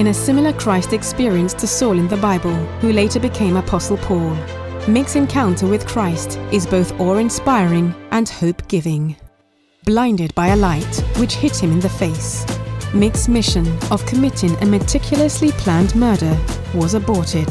in a similar Christ experience to Saul in the Bible, who later became Apostle Paul. Mick's encounter with Christ is both awe inspiring and hope giving. Blinded by a light which hit him in the face, Mick's mission of committing a meticulously planned murder was aborted.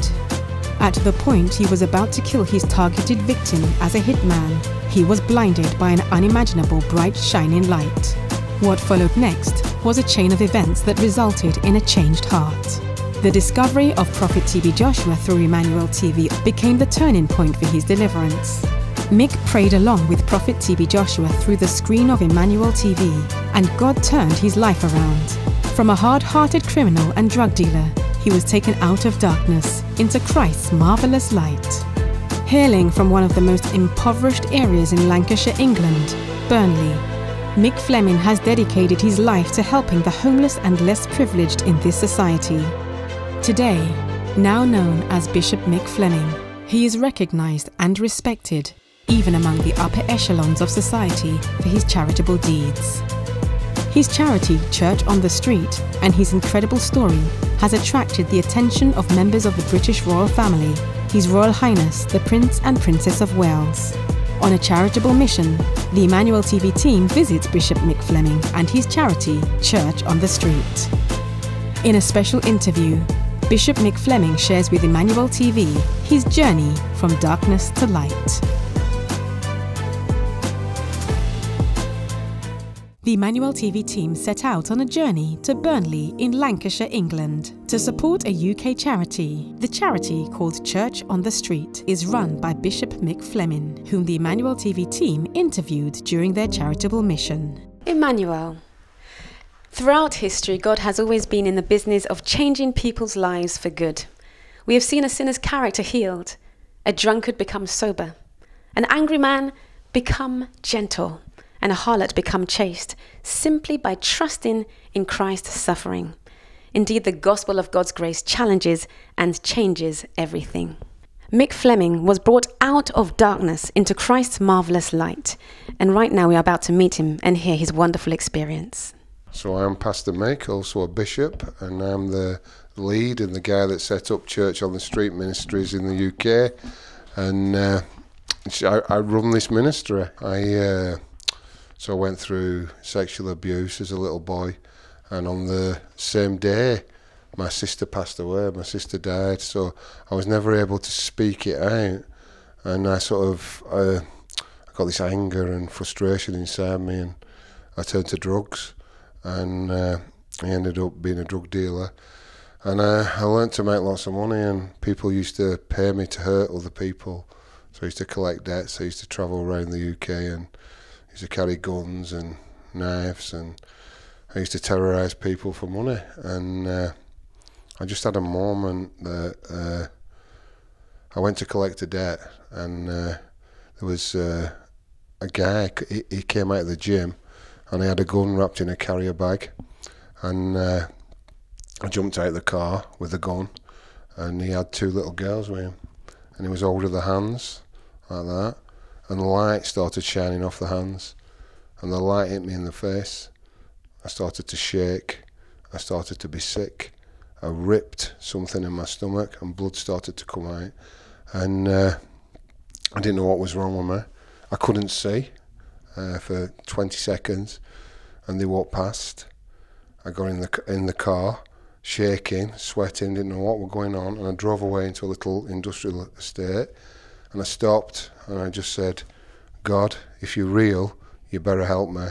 At the point he was about to kill his targeted victim as a hitman, he was blinded by an unimaginable bright shining light. What followed next was a chain of events that resulted in a changed heart. The discovery of Prophet TB Joshua through Emmanuel TV became the turning point for his deliverance. Mick prayed along with Prophet TB Joshua through the screen of Emmanuel TV, and God turned his life around. From a hard hearted criminal and drug dealer, he was taken out of darkness into Christ's marvelous light. Hailing from one of the most impoverished areas in Lancashire, England, Burnley, Mick Fleming has dedicated his life to helping the homeless and less privileged in this society. Today, now known as Bishop Mick Fleming, he is recognized and respected even among the upper echelons of society for his charitable deeds. His charity, Church on the Street, and his incredible story has attracted the attention of members of the British royal family, His Royal Highness the Prince and Princess of Wales. On a charitable mission, the Emmanuel TV team visits Bishop Mick Fleming and his charity, Church on the Street. In a special interview, Bishop Mick Fleming shares with Emmanuel TV his journey from darkness to light. The Emmanuel TV team set out on a journey to Burnley in Lancashire, England, to support a UK charity. The charity, called Church on the Street, is run by Bishop Mick Fleming, whom the Emmanuel TV team interviewed during their charitable mission. Emmanuel. Throughout history, God has always been in the business of changing people's lives for good. We have seen a sinner's character healed, a drunkard become sober, an angry man become gentle, and a harlot become chaste simply by trusting in Christ's suffering. Indeed, the gospel of God's grace challenges and changes everything. Mick Fleming was brought out of darkness into Christ's marvelous light, and right now we are about to meet him and hear his wonderful experience. So I'm Pastor Mick, also a bishop, and I'm the lead and the guy that set up Church on the Street Ministries in the UK. And uh, I, I, run this ministry. I uh, so I went through sexual abuse as a little boy, and on the same day, my sister passed away. My sister died, so I was never able to speak it out, and I sort of uh, I got this anger and frustration inside me, and I turned to drugs and uh, I ended up being a drug dealer. And I learned to make lots of money, and people used to pay me to hurt other people. So I used to collect debts. I used to travel around the UK and used to carry guns and knives, and I used to terrorise people for money. And uh, I just had a moment that uh, I went to collect a debt, and uh, there was uh, a guy. He, he came out of the gym and he had a gun wrapped in a carrier bag. And uh, I jumped out of the car with the gun, and he had two little girls with him, and he was holding the hands like that, and the light started shining off the hands, and the light hit me in the face. I started to shake. I started to be sick. I ripped something in my stomach, and blood started to come out, and uh, I didn't know what was wrong with me. I couldn't see uh, for 20 seconds, and they walked past. I got in the in the car, shaking, sweating, didn't know what was going on, and I drove away into a little industrial estate, and I stopped and I just said, "God, if you're real, you better help me."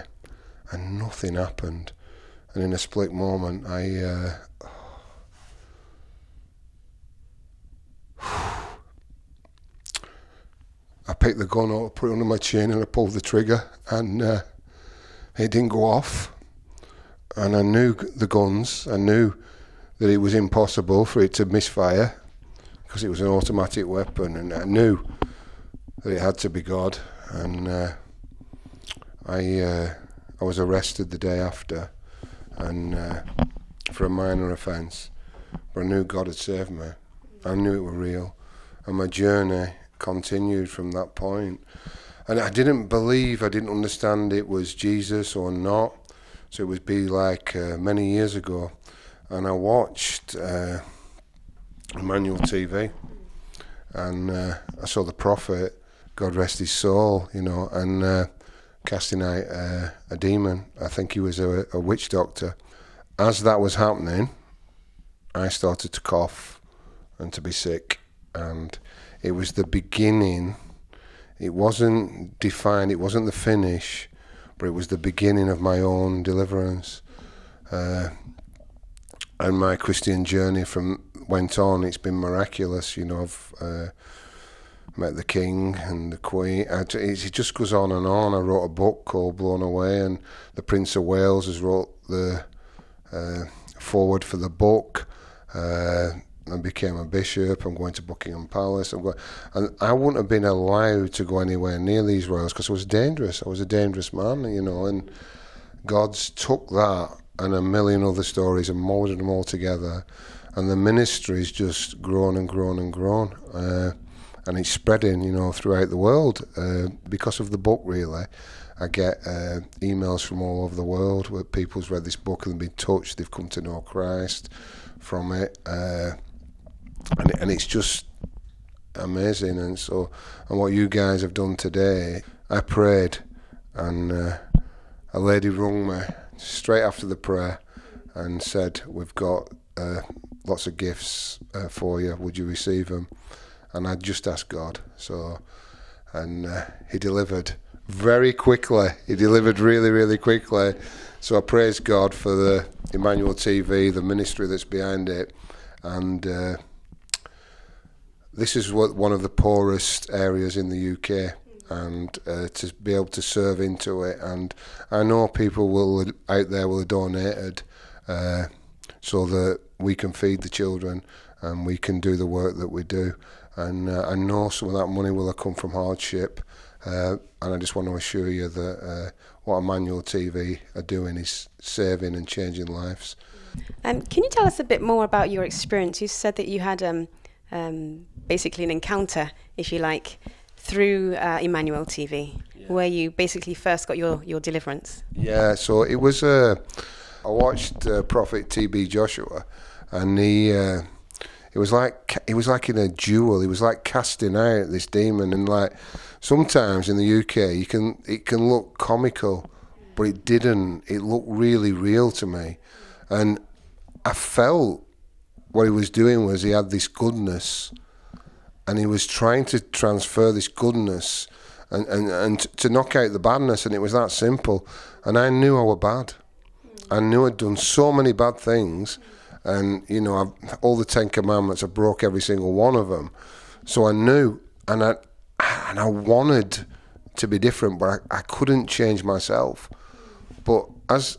And nothing happened, and in a split moment, I. Uh, I picked the gun up, put it under my chin, and I pulled the trigger, and uh, it didn't go off. And I knew the guns. I knew that it was impossible for it to misfire because it was an automatic weapon, and I knew it had to be God. And uh, I uh, I was arrested the day after, and uh, for a minor offence, but I knew God had saved me. I knew it was real, and my journey continued from that point. And I didn't believe, I didn't understand it was Jesus or not. So it would be like uh, many years ago. and I watched uh, Emmanuel TV, and uh, I saw the prophet, God rest his soul, you know, and uh, casting out uh, a demon. I think he was a, a witch doctor. As that was happening, I started to cough and to be sick, and it was the beginning. It wasn't defined. It wasn't the finish, but it was the beginning of my own deliverance. Uh, and my Christian journey from went on. It's been miraculous. You know, I've met the King and the Queen. it just goes on and on. I wrote a book called Blown Away, and the Prince of Wales has wrote the uh, foreword for the book. Uh, I became a bishop. I'm going to Buckingham Palace. I'm going, and I wouldn't have been allowed to go anywhere near these royals because it was dangerous. I was a dangerous man, you know. And God's took that and a million other stories and molded them all together. And the ministry's just grown and grown and grown. Uh, and it's spreading, you know, throughout the world uh, because of the book, really. I get uh, emails from all over the world where people's read this book and been touched, they've come to know Christ from it. Uh, and, and it's just amazing. And so, and what you guys have done today, I prayed and uh, a lady rung me straight after the prayer and said, We've got uh, lots of gifts uh, for you. Would you receive them? And I just asked God. So, and uh, He delivered very quickly. He delivered really, really quickly. So I praise God for the Emmanuel TV, the ministry that's behind it. And uh, this is what one of the poorest areas in the UK and uh, to be able to serve into it. And I know people will out there will have donated uh, so that we can feed the children and we can do the work that we do. And uh, I know some of that money will have come from hardship. Uh, and I just want to assure you that uh, what Emmanuel TV are doing is saving and changing lives. Um, can you tell us a bit more about your experience? You said that you had um, um, basically an encounter, if you like, through uh, Emmanuel TV, yeah. where you basically first got your, your deliverance. Yeah, so it was. Uh, I watched uh, Prophet TB Joshua, and he. It was like it was like in a duel. He was like casting out this demon, and like sometimes in the UK, you can it can look comical, but it didn't. It looked really real to me, and I felt what he was doing was he had this goodness and he was trying to transfer this goodness and, and, and to knock out the badness, and it was that simple. And I knew I were bad. I knew I'd done so many bad things, and you know, I've, all the Ten Commandments, I broke every single one of them. So I knew, and I and I wanted to be different, but I, I couldn't change myself. But as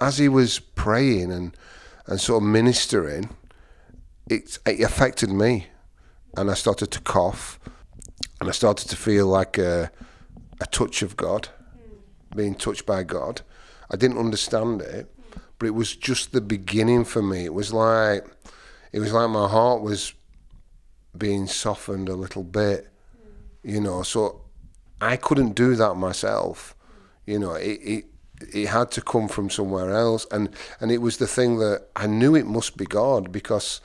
as he was praying and and sort of ministering, it, it affected me and I started to cough, and I started to feel like a, a touch of God, being touched by God. I didn't understand it, but it was just the beginning for me. It was like it was like my heart was being softened a little bit, you know. So I couldn't do that myself, you know. It, it it had to come from somewhere else, and and it was the thing that I knew it must be God because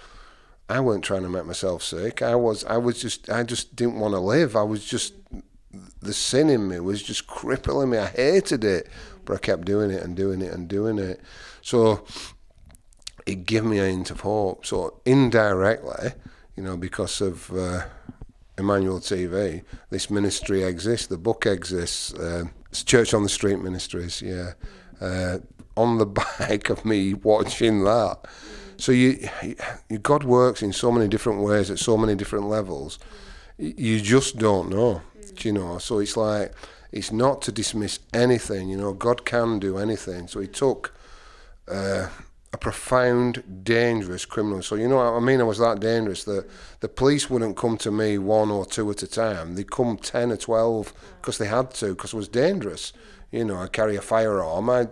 I weren't trying to make myself sick. I was I was just I just didn't want to live. I was just the sin in me was just crippling me. I hated it, but I kept doing it and doing it and doing it. So it gave me a hint of hope. So indirectly, you know, because of uh, Emmanuel TV, this ministry exists. The book exists. Uh, it's Church on the Street Ministries. Yeah, uh, on the back of me watching that so you, you, God works in so many different ways at so many different levels. You just don't know, you know. So it's like it's not to dismiss anything. You know, God can do anything. So He took uh, a profound, dangerous criminal. So you know, what I mean, I was that dangerous that the police wouldn't come to me one or two at a time. They'd come ten or twelve because they had to, because it was dangerous. You know, I carry a firearm. I,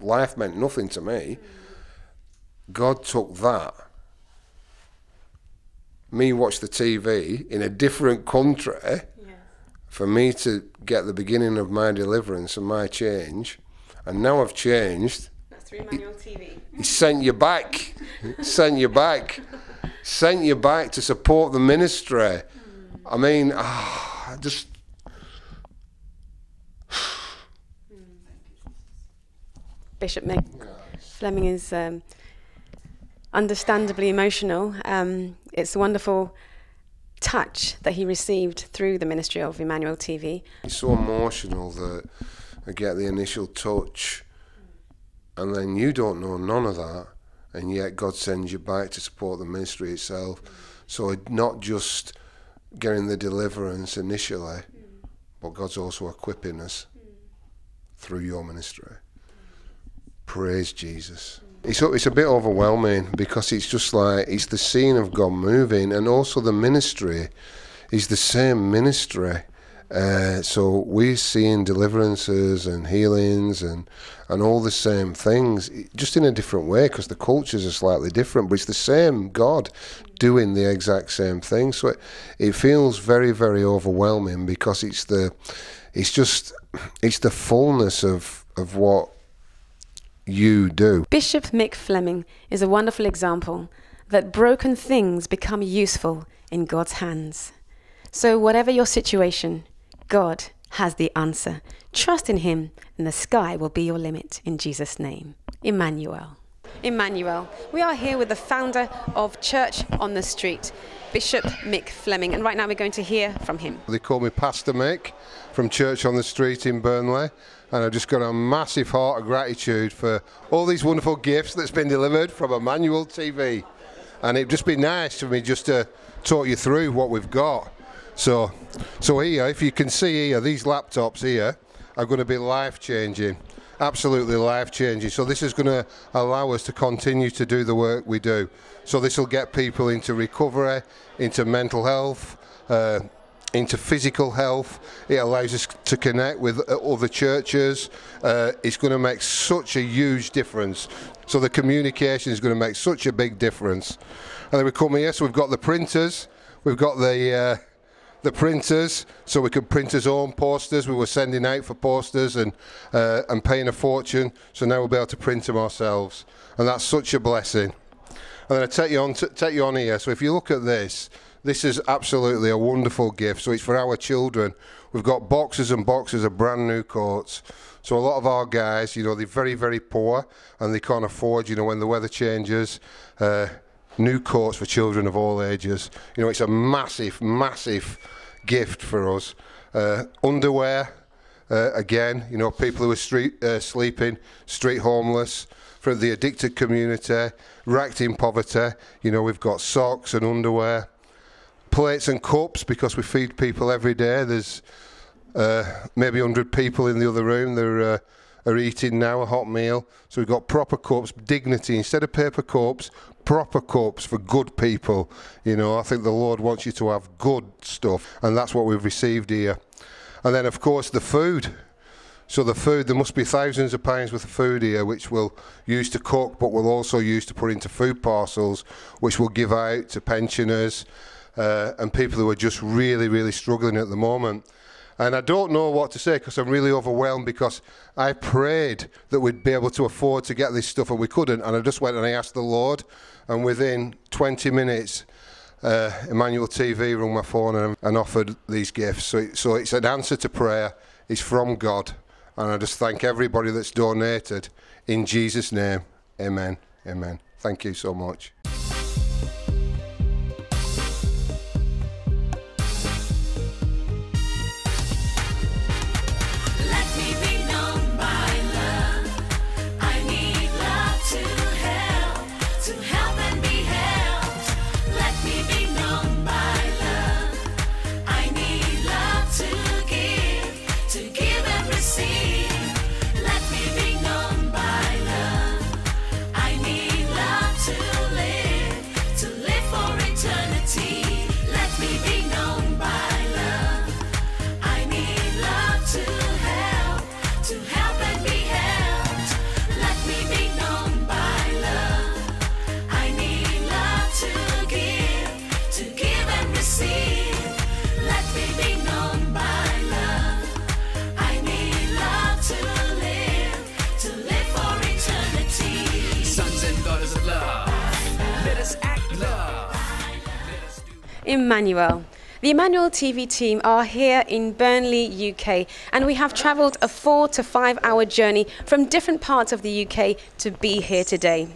life meant nothing to me. God took that, me watch the TV in a different country, yes. for me to get the beginning of my deliverance and my change. And now I've changed. Through Emmanuel TV. He sent you back. sent you back. Sent you back to support the ministry. I mean, oh, just. Bishop Mick Fleming is um, understandably emotional. Um, it's a wonderful touch that he received through the ministry of Emmanuel TV. He's so emotional that I get the initial touch, and then you don't know none of that, and yet God sends you back to support the ministry itself. So not just getting the deliverance initially, but God's also equipping us through your ministry. Praise Jesus. It's it's a bit overwhelming because it's just like it's the scene of God moving, and also the ministry is the same ministry. Uh, so we're seeing deliverances and healings and and all the same things, just in a different way because the cultures are slightly different, but it's the same God doing the exact same thing. So it, it feels very very overwhelming because it's the it's just it's the fullness of of what you do. Bishop Mick Fleming is a wonderful example that broken things become useful in God's hands. So, whatever your situation, God has the answer. Trust in Him, and the sky will be your limit in Jesus' name. Emmanuel. Emmanuel. We are here with the founder of Church on the Street, Bishop Mick Fleming, and right now we're going to hear from him. They call me Pastor Mick from Church on the Street in Burnley, and I've just got a massive heart of gratitude for all these wonderful gifts that's been delivered from Emmanuel TV. And it'd just be nice for me just to talk you through what we've got. So, so here, if you can see here, these laptops here are going to be life changing, absolutely life changing. So this is going to allow us to continue to do the work we do. So this will get people into recovery, into mental health. Uh, into physical health. It allows us to connect with other churches. Uh, it's going to make such a huge difference. So the communication is going to make such a big difference. And then we come here, so we've got the printers, we've got the uh, the printers, so we could print our own posters. We were sending out for posters and uh, and paying a fortune. So now we'll be able to print them ourselves, and that's such a blessing. And then I take you on, t- take you on here. So if you look at this, this is absolutely a wonderful gift. So it's for our children. We've got boxes and boxes of brand new coats. So a lot of our guys, you know, they're very, very poor and they can't afford, you know, when the weather changes, uh, new coats for children of all ages. You know, it's a massive, massive gift for us. Uh, underwear, uh, again, you know, people who are street uh, sleeping, street homeless, for the addicted community, racked in poverty. You know, we've got socks and underwear plates and cups because we feed people every day. There's uh, maybe 100 people in the other room. They're uh, are eating now a hot meal. So we've got proper cups, dignity instead of paper cups, proper cups for good people. You know, I think the Lord wants you to have good stuff, and that's what we've received here. And then, of course, the food. So the food, there must be thousands of pounds worth of food here, which we'll use to cook, but we'll also use to put into food parcels, which we'll give out to pensioners uh, and people who are just really, really struggling at the moment. And I don't know what to say because I'm really overwhelmed because I prayed that we'd be able to afford to get this stuff and we couldn't. And I just went and I asked the Lord, and within 20 minutes, uh, Emmanuel TV rung my phone and, and offered these gifts. So, it, so it's an answer to prayer. It's from God. And I just thank everybody that's donated in Jesus' name. Amen. Amen. Thank you so much. Of love. Let us act love. Emmanuel. The Emmanuel TV team are here in Burnley, UK, and we have travelled a four to five hour journey from different parts of the UK to be here today.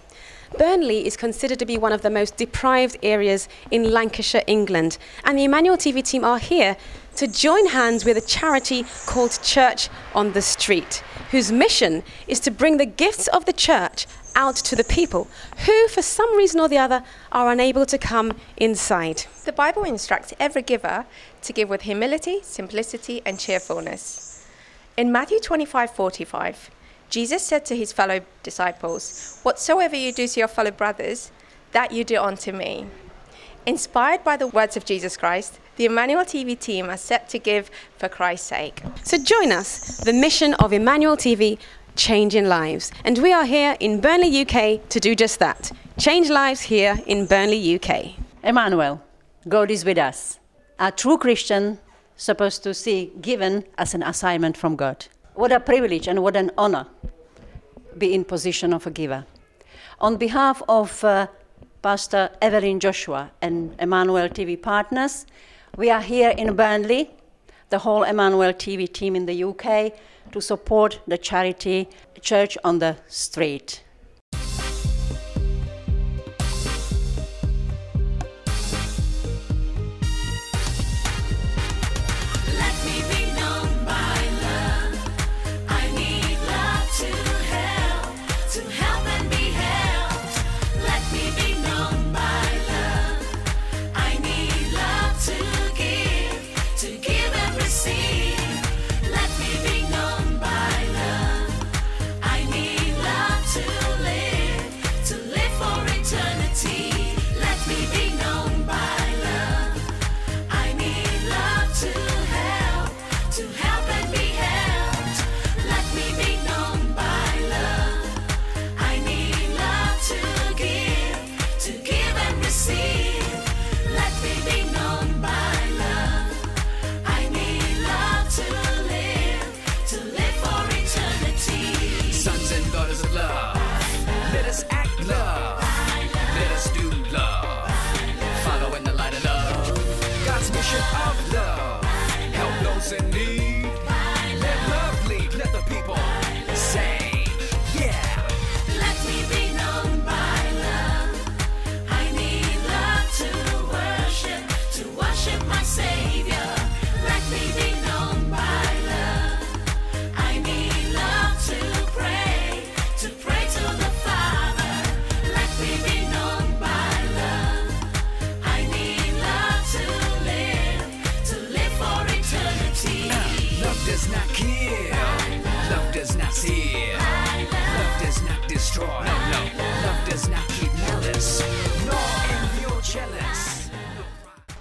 Burnley is considered to be one of the most deprived areas in Lancashire, England, and the Emmanuel TV team are here to join hands with a charity called Church on the Street, whose mission is to bring the gifts of the church out to the people who, for some reason or the other, are unable to come inside. The Bible instructs every giver to give with humility, simplicity, and cheerfulness. In Matthew 25 45, Jesus said to his fellow disciples, Whatsoever you do to your fellow brothers, that you do unto me. Inspired by the words of Jesus Christ, the Emmanuel TV team are set to give for Christ's sake. So join us, the mission of Emmanuel TV, changing lives. And we are here in Burnley, UK to do just that. Change lives here in Burnley, UK. Emmanuel, God is with us. A true Christian supposed to see given as an assignment from God. What a privilege and what an honor to be in position of a giver. On behalf of uh, Pastor Evelyn Joshua and Emmanuel TV partners, we are here in Burnley, the whole Emmanuel TV team in the UK, to support the charity Church on the Street. Love.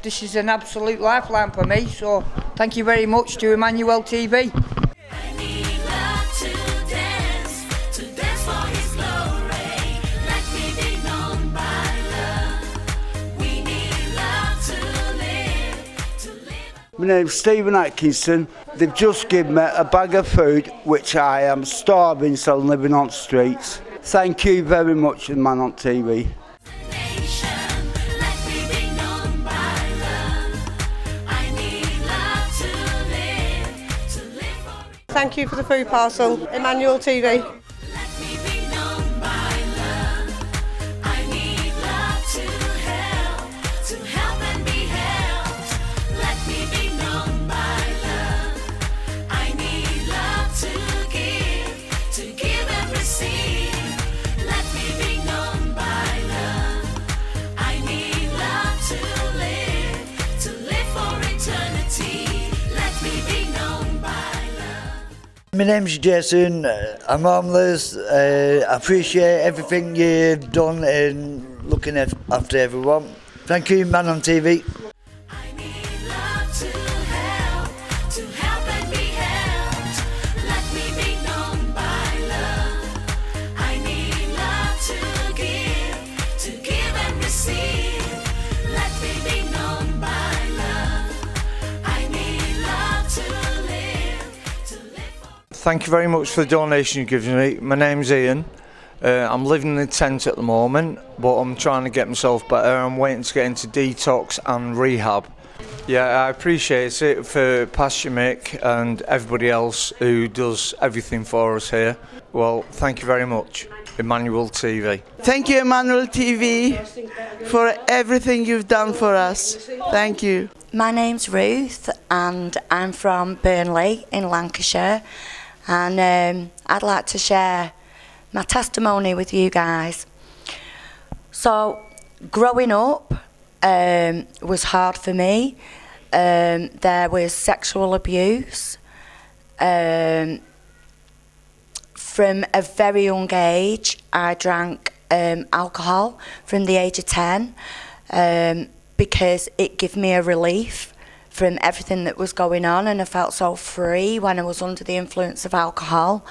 This is an absolute lifeline for me, so thank you very much to Emmanuel TV. My name's Stephen Atkinson. They've just given me a bag of food, which I am starving, so I'm living on streets. Thank you very much, Emmanuel TV. Thank you for the food parcel, Emmanuel TV. My name's Jason. uh, I'm homeless. Uh, I appreciate everything you've done in looking after everyone. Thank you, Emmanuel TV. Thank you very much for the donation you've given me. My name's Ian. Uh, I'm living in a tent at the moment, but I'm trying to get myself better. I'm waiting to get into detox and rehab. Yeah, I appreciate it for Pastor Mick and everybody else who does everything for us here. Well, thank you very much, Emmanuel TV. Thank you, Emmanuel TV, for everything you've done for us. Thank you. My name's Ruth, and I'm from Burnley in Lancashire. And um, I'd like to share my testimony with you guys. So, growing up um, was hard for me. Um, there was sexual abuse. Um, from a very young age, I drank um, alcohol from the age of 10 um, because it gave me a relief from everything that was going on, and I felt so free when I was under the influence of alcohol.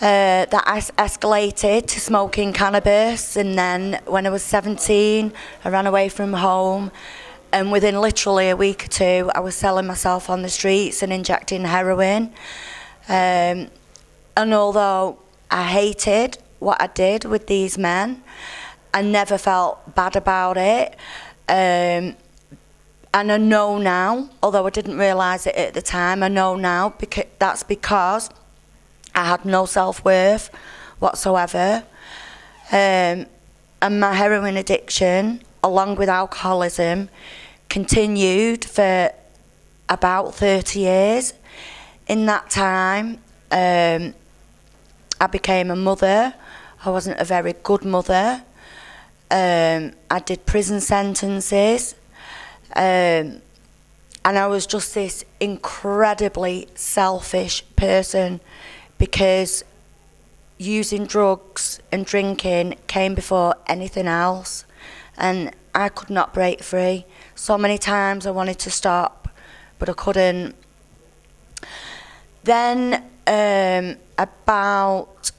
Uh, that es- escalated to smoking cannabis, and then when I was 17, I ran away from home. And within literally a week or two, I was selling myself on the streets and injecting heroin. Um, and although I hated what I did with these men, I never felt bad about it. Um, and I know now, although I didn't realise it at the time, I know now because that's because I had no self worth whatsoever. Um, and my heroin addiction, along with alcoholism, continued for about 30 years. In that time, um, I became a mother. I wasn't a very good mother. Um, I did prison sentences. Um, and I was just this incredibly selfish person because using drugs and drinking came before anything else. And I could not break free. So many times I wanted to stop, but I couldn't. Then, um, about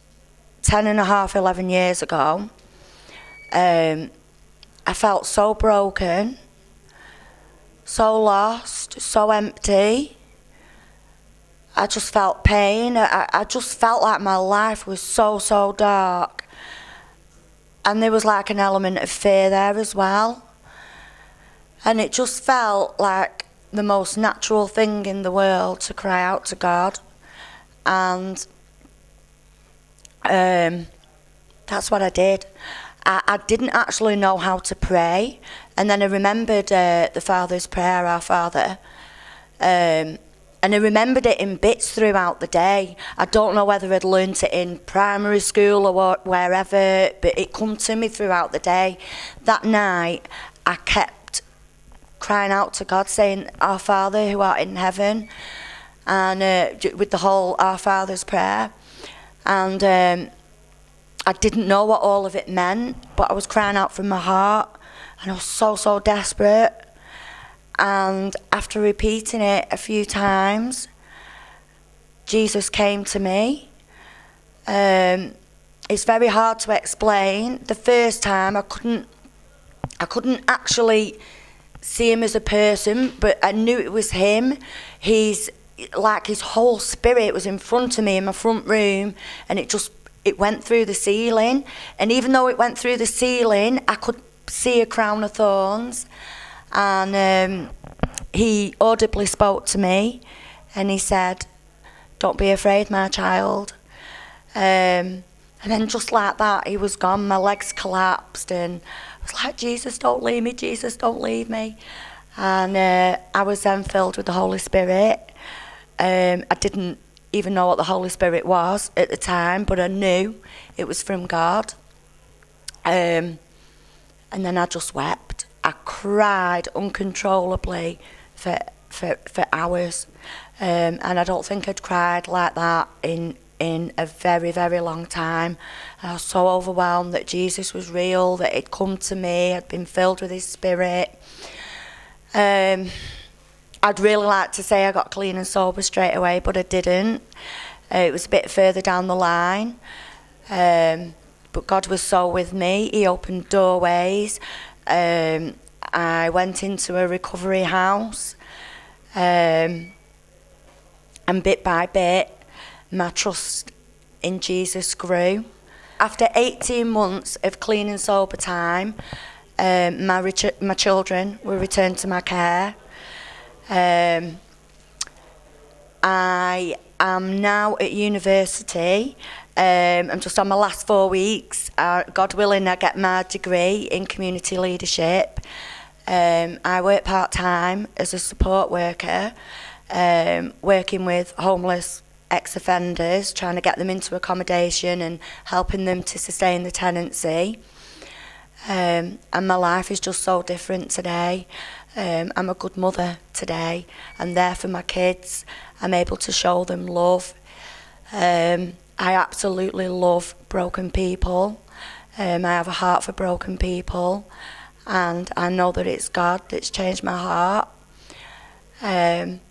10 and a half, 11 years ago, um, I felt so broken, so lost, so empty. I just felt pain. I, I just felt like my life was so, so dark. And there was like an element of fear there as well. And it just felt like the most natural thing in the world to cry out to God. And um, that's what I did. I, I didn't actually know how to pray. And then I remembered uh, the Father's Prayer, Our Father. Um, and I remembered it in bits throughout the day. I don't know whether I'd learnt it in primary school or wherever, but it come to me throughout the day. That night, I kept crying out to God, saying, Our Father who art in heaven, and uh, with the whole Our Father's prayer. And um, I didn't know what all of it meant, but I was crying out from my heart, and I was so, so desperate. And after repeating it a few times, Jesus came to me. Um, it's very hard to explain. The first time I couldn't, I couldn't actually see him as a person, but I knew it was him. He's like his whole spirit was in front of me in my front room, and it just it went through the ceiling. And even though it went through the ceiling, I could see a crown of thorns. And um, he audibly spoke to me, and he said, "Don't be afraid, my child." Um, and then just like that, he was gone. My legs collapsed, and I was like, Jesus, don't leave me. Jesus, don't leave me. And uh, I was then filled with the Holy Spirit. Um, I didn't even know what the Holy Spirit was at the time, but I knew it was from God. Um, and then I just wept. I cried uncontrollably for for, for hours, um, and I don't think I'd cried like that in in a very very long time. I was so overwhelmed that Jesus was real, that He'd come to me, I'd been filled with His Spirit. Um, I'd really like to say I got clean and sober straight away, but I didn't. Uh, it was a bit further down the line. Um, but God was so with me. He opened doorways. Um, I went into a recovery house. Um, and bit by bit, my trust in Jesus grew. after 18 months of clean and sober time, um, my, my children were returned to my care. Um, I am now at university. Um, I'm just on my last four weeks. Uh, God willing, I get my degree in community leadership. Um, I work part time as a support worker, um, working with homeless ex offenders, trying to get them into accommodation and helping them to sustain the tenancy. Um, and my life is just so different today. Um, I'm a good mother today. I'm there for my kids. I'm able to show them love. Um, I absolutely love broken people. Um, I have a heart for broken people, and I know that it's God that's changed my heart. Um,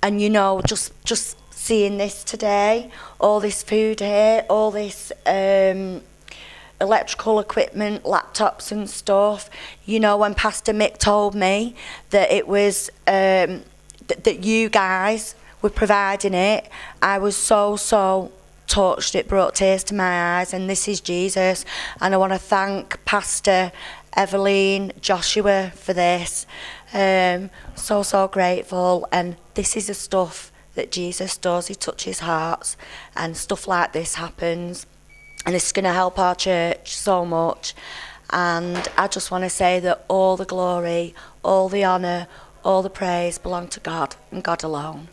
and you know, just just seeing this today, all this food here, all this um, electrical equipment, laptops and stuff. You know, when Pastor Mick told me that it was um, th- that you guys were providing it, I was so so touched. It brought tears to my eyes, and this is Jesus. And I want to thank Pastor Evelyn Joshua for this. Um, so so grateful, and this is the stuff that Jesus does. He touches hearts, and stuff like this happens and it's going to help our church so much. And I just want to say that all the glory, all the honour, all the praise belong to God and God alone.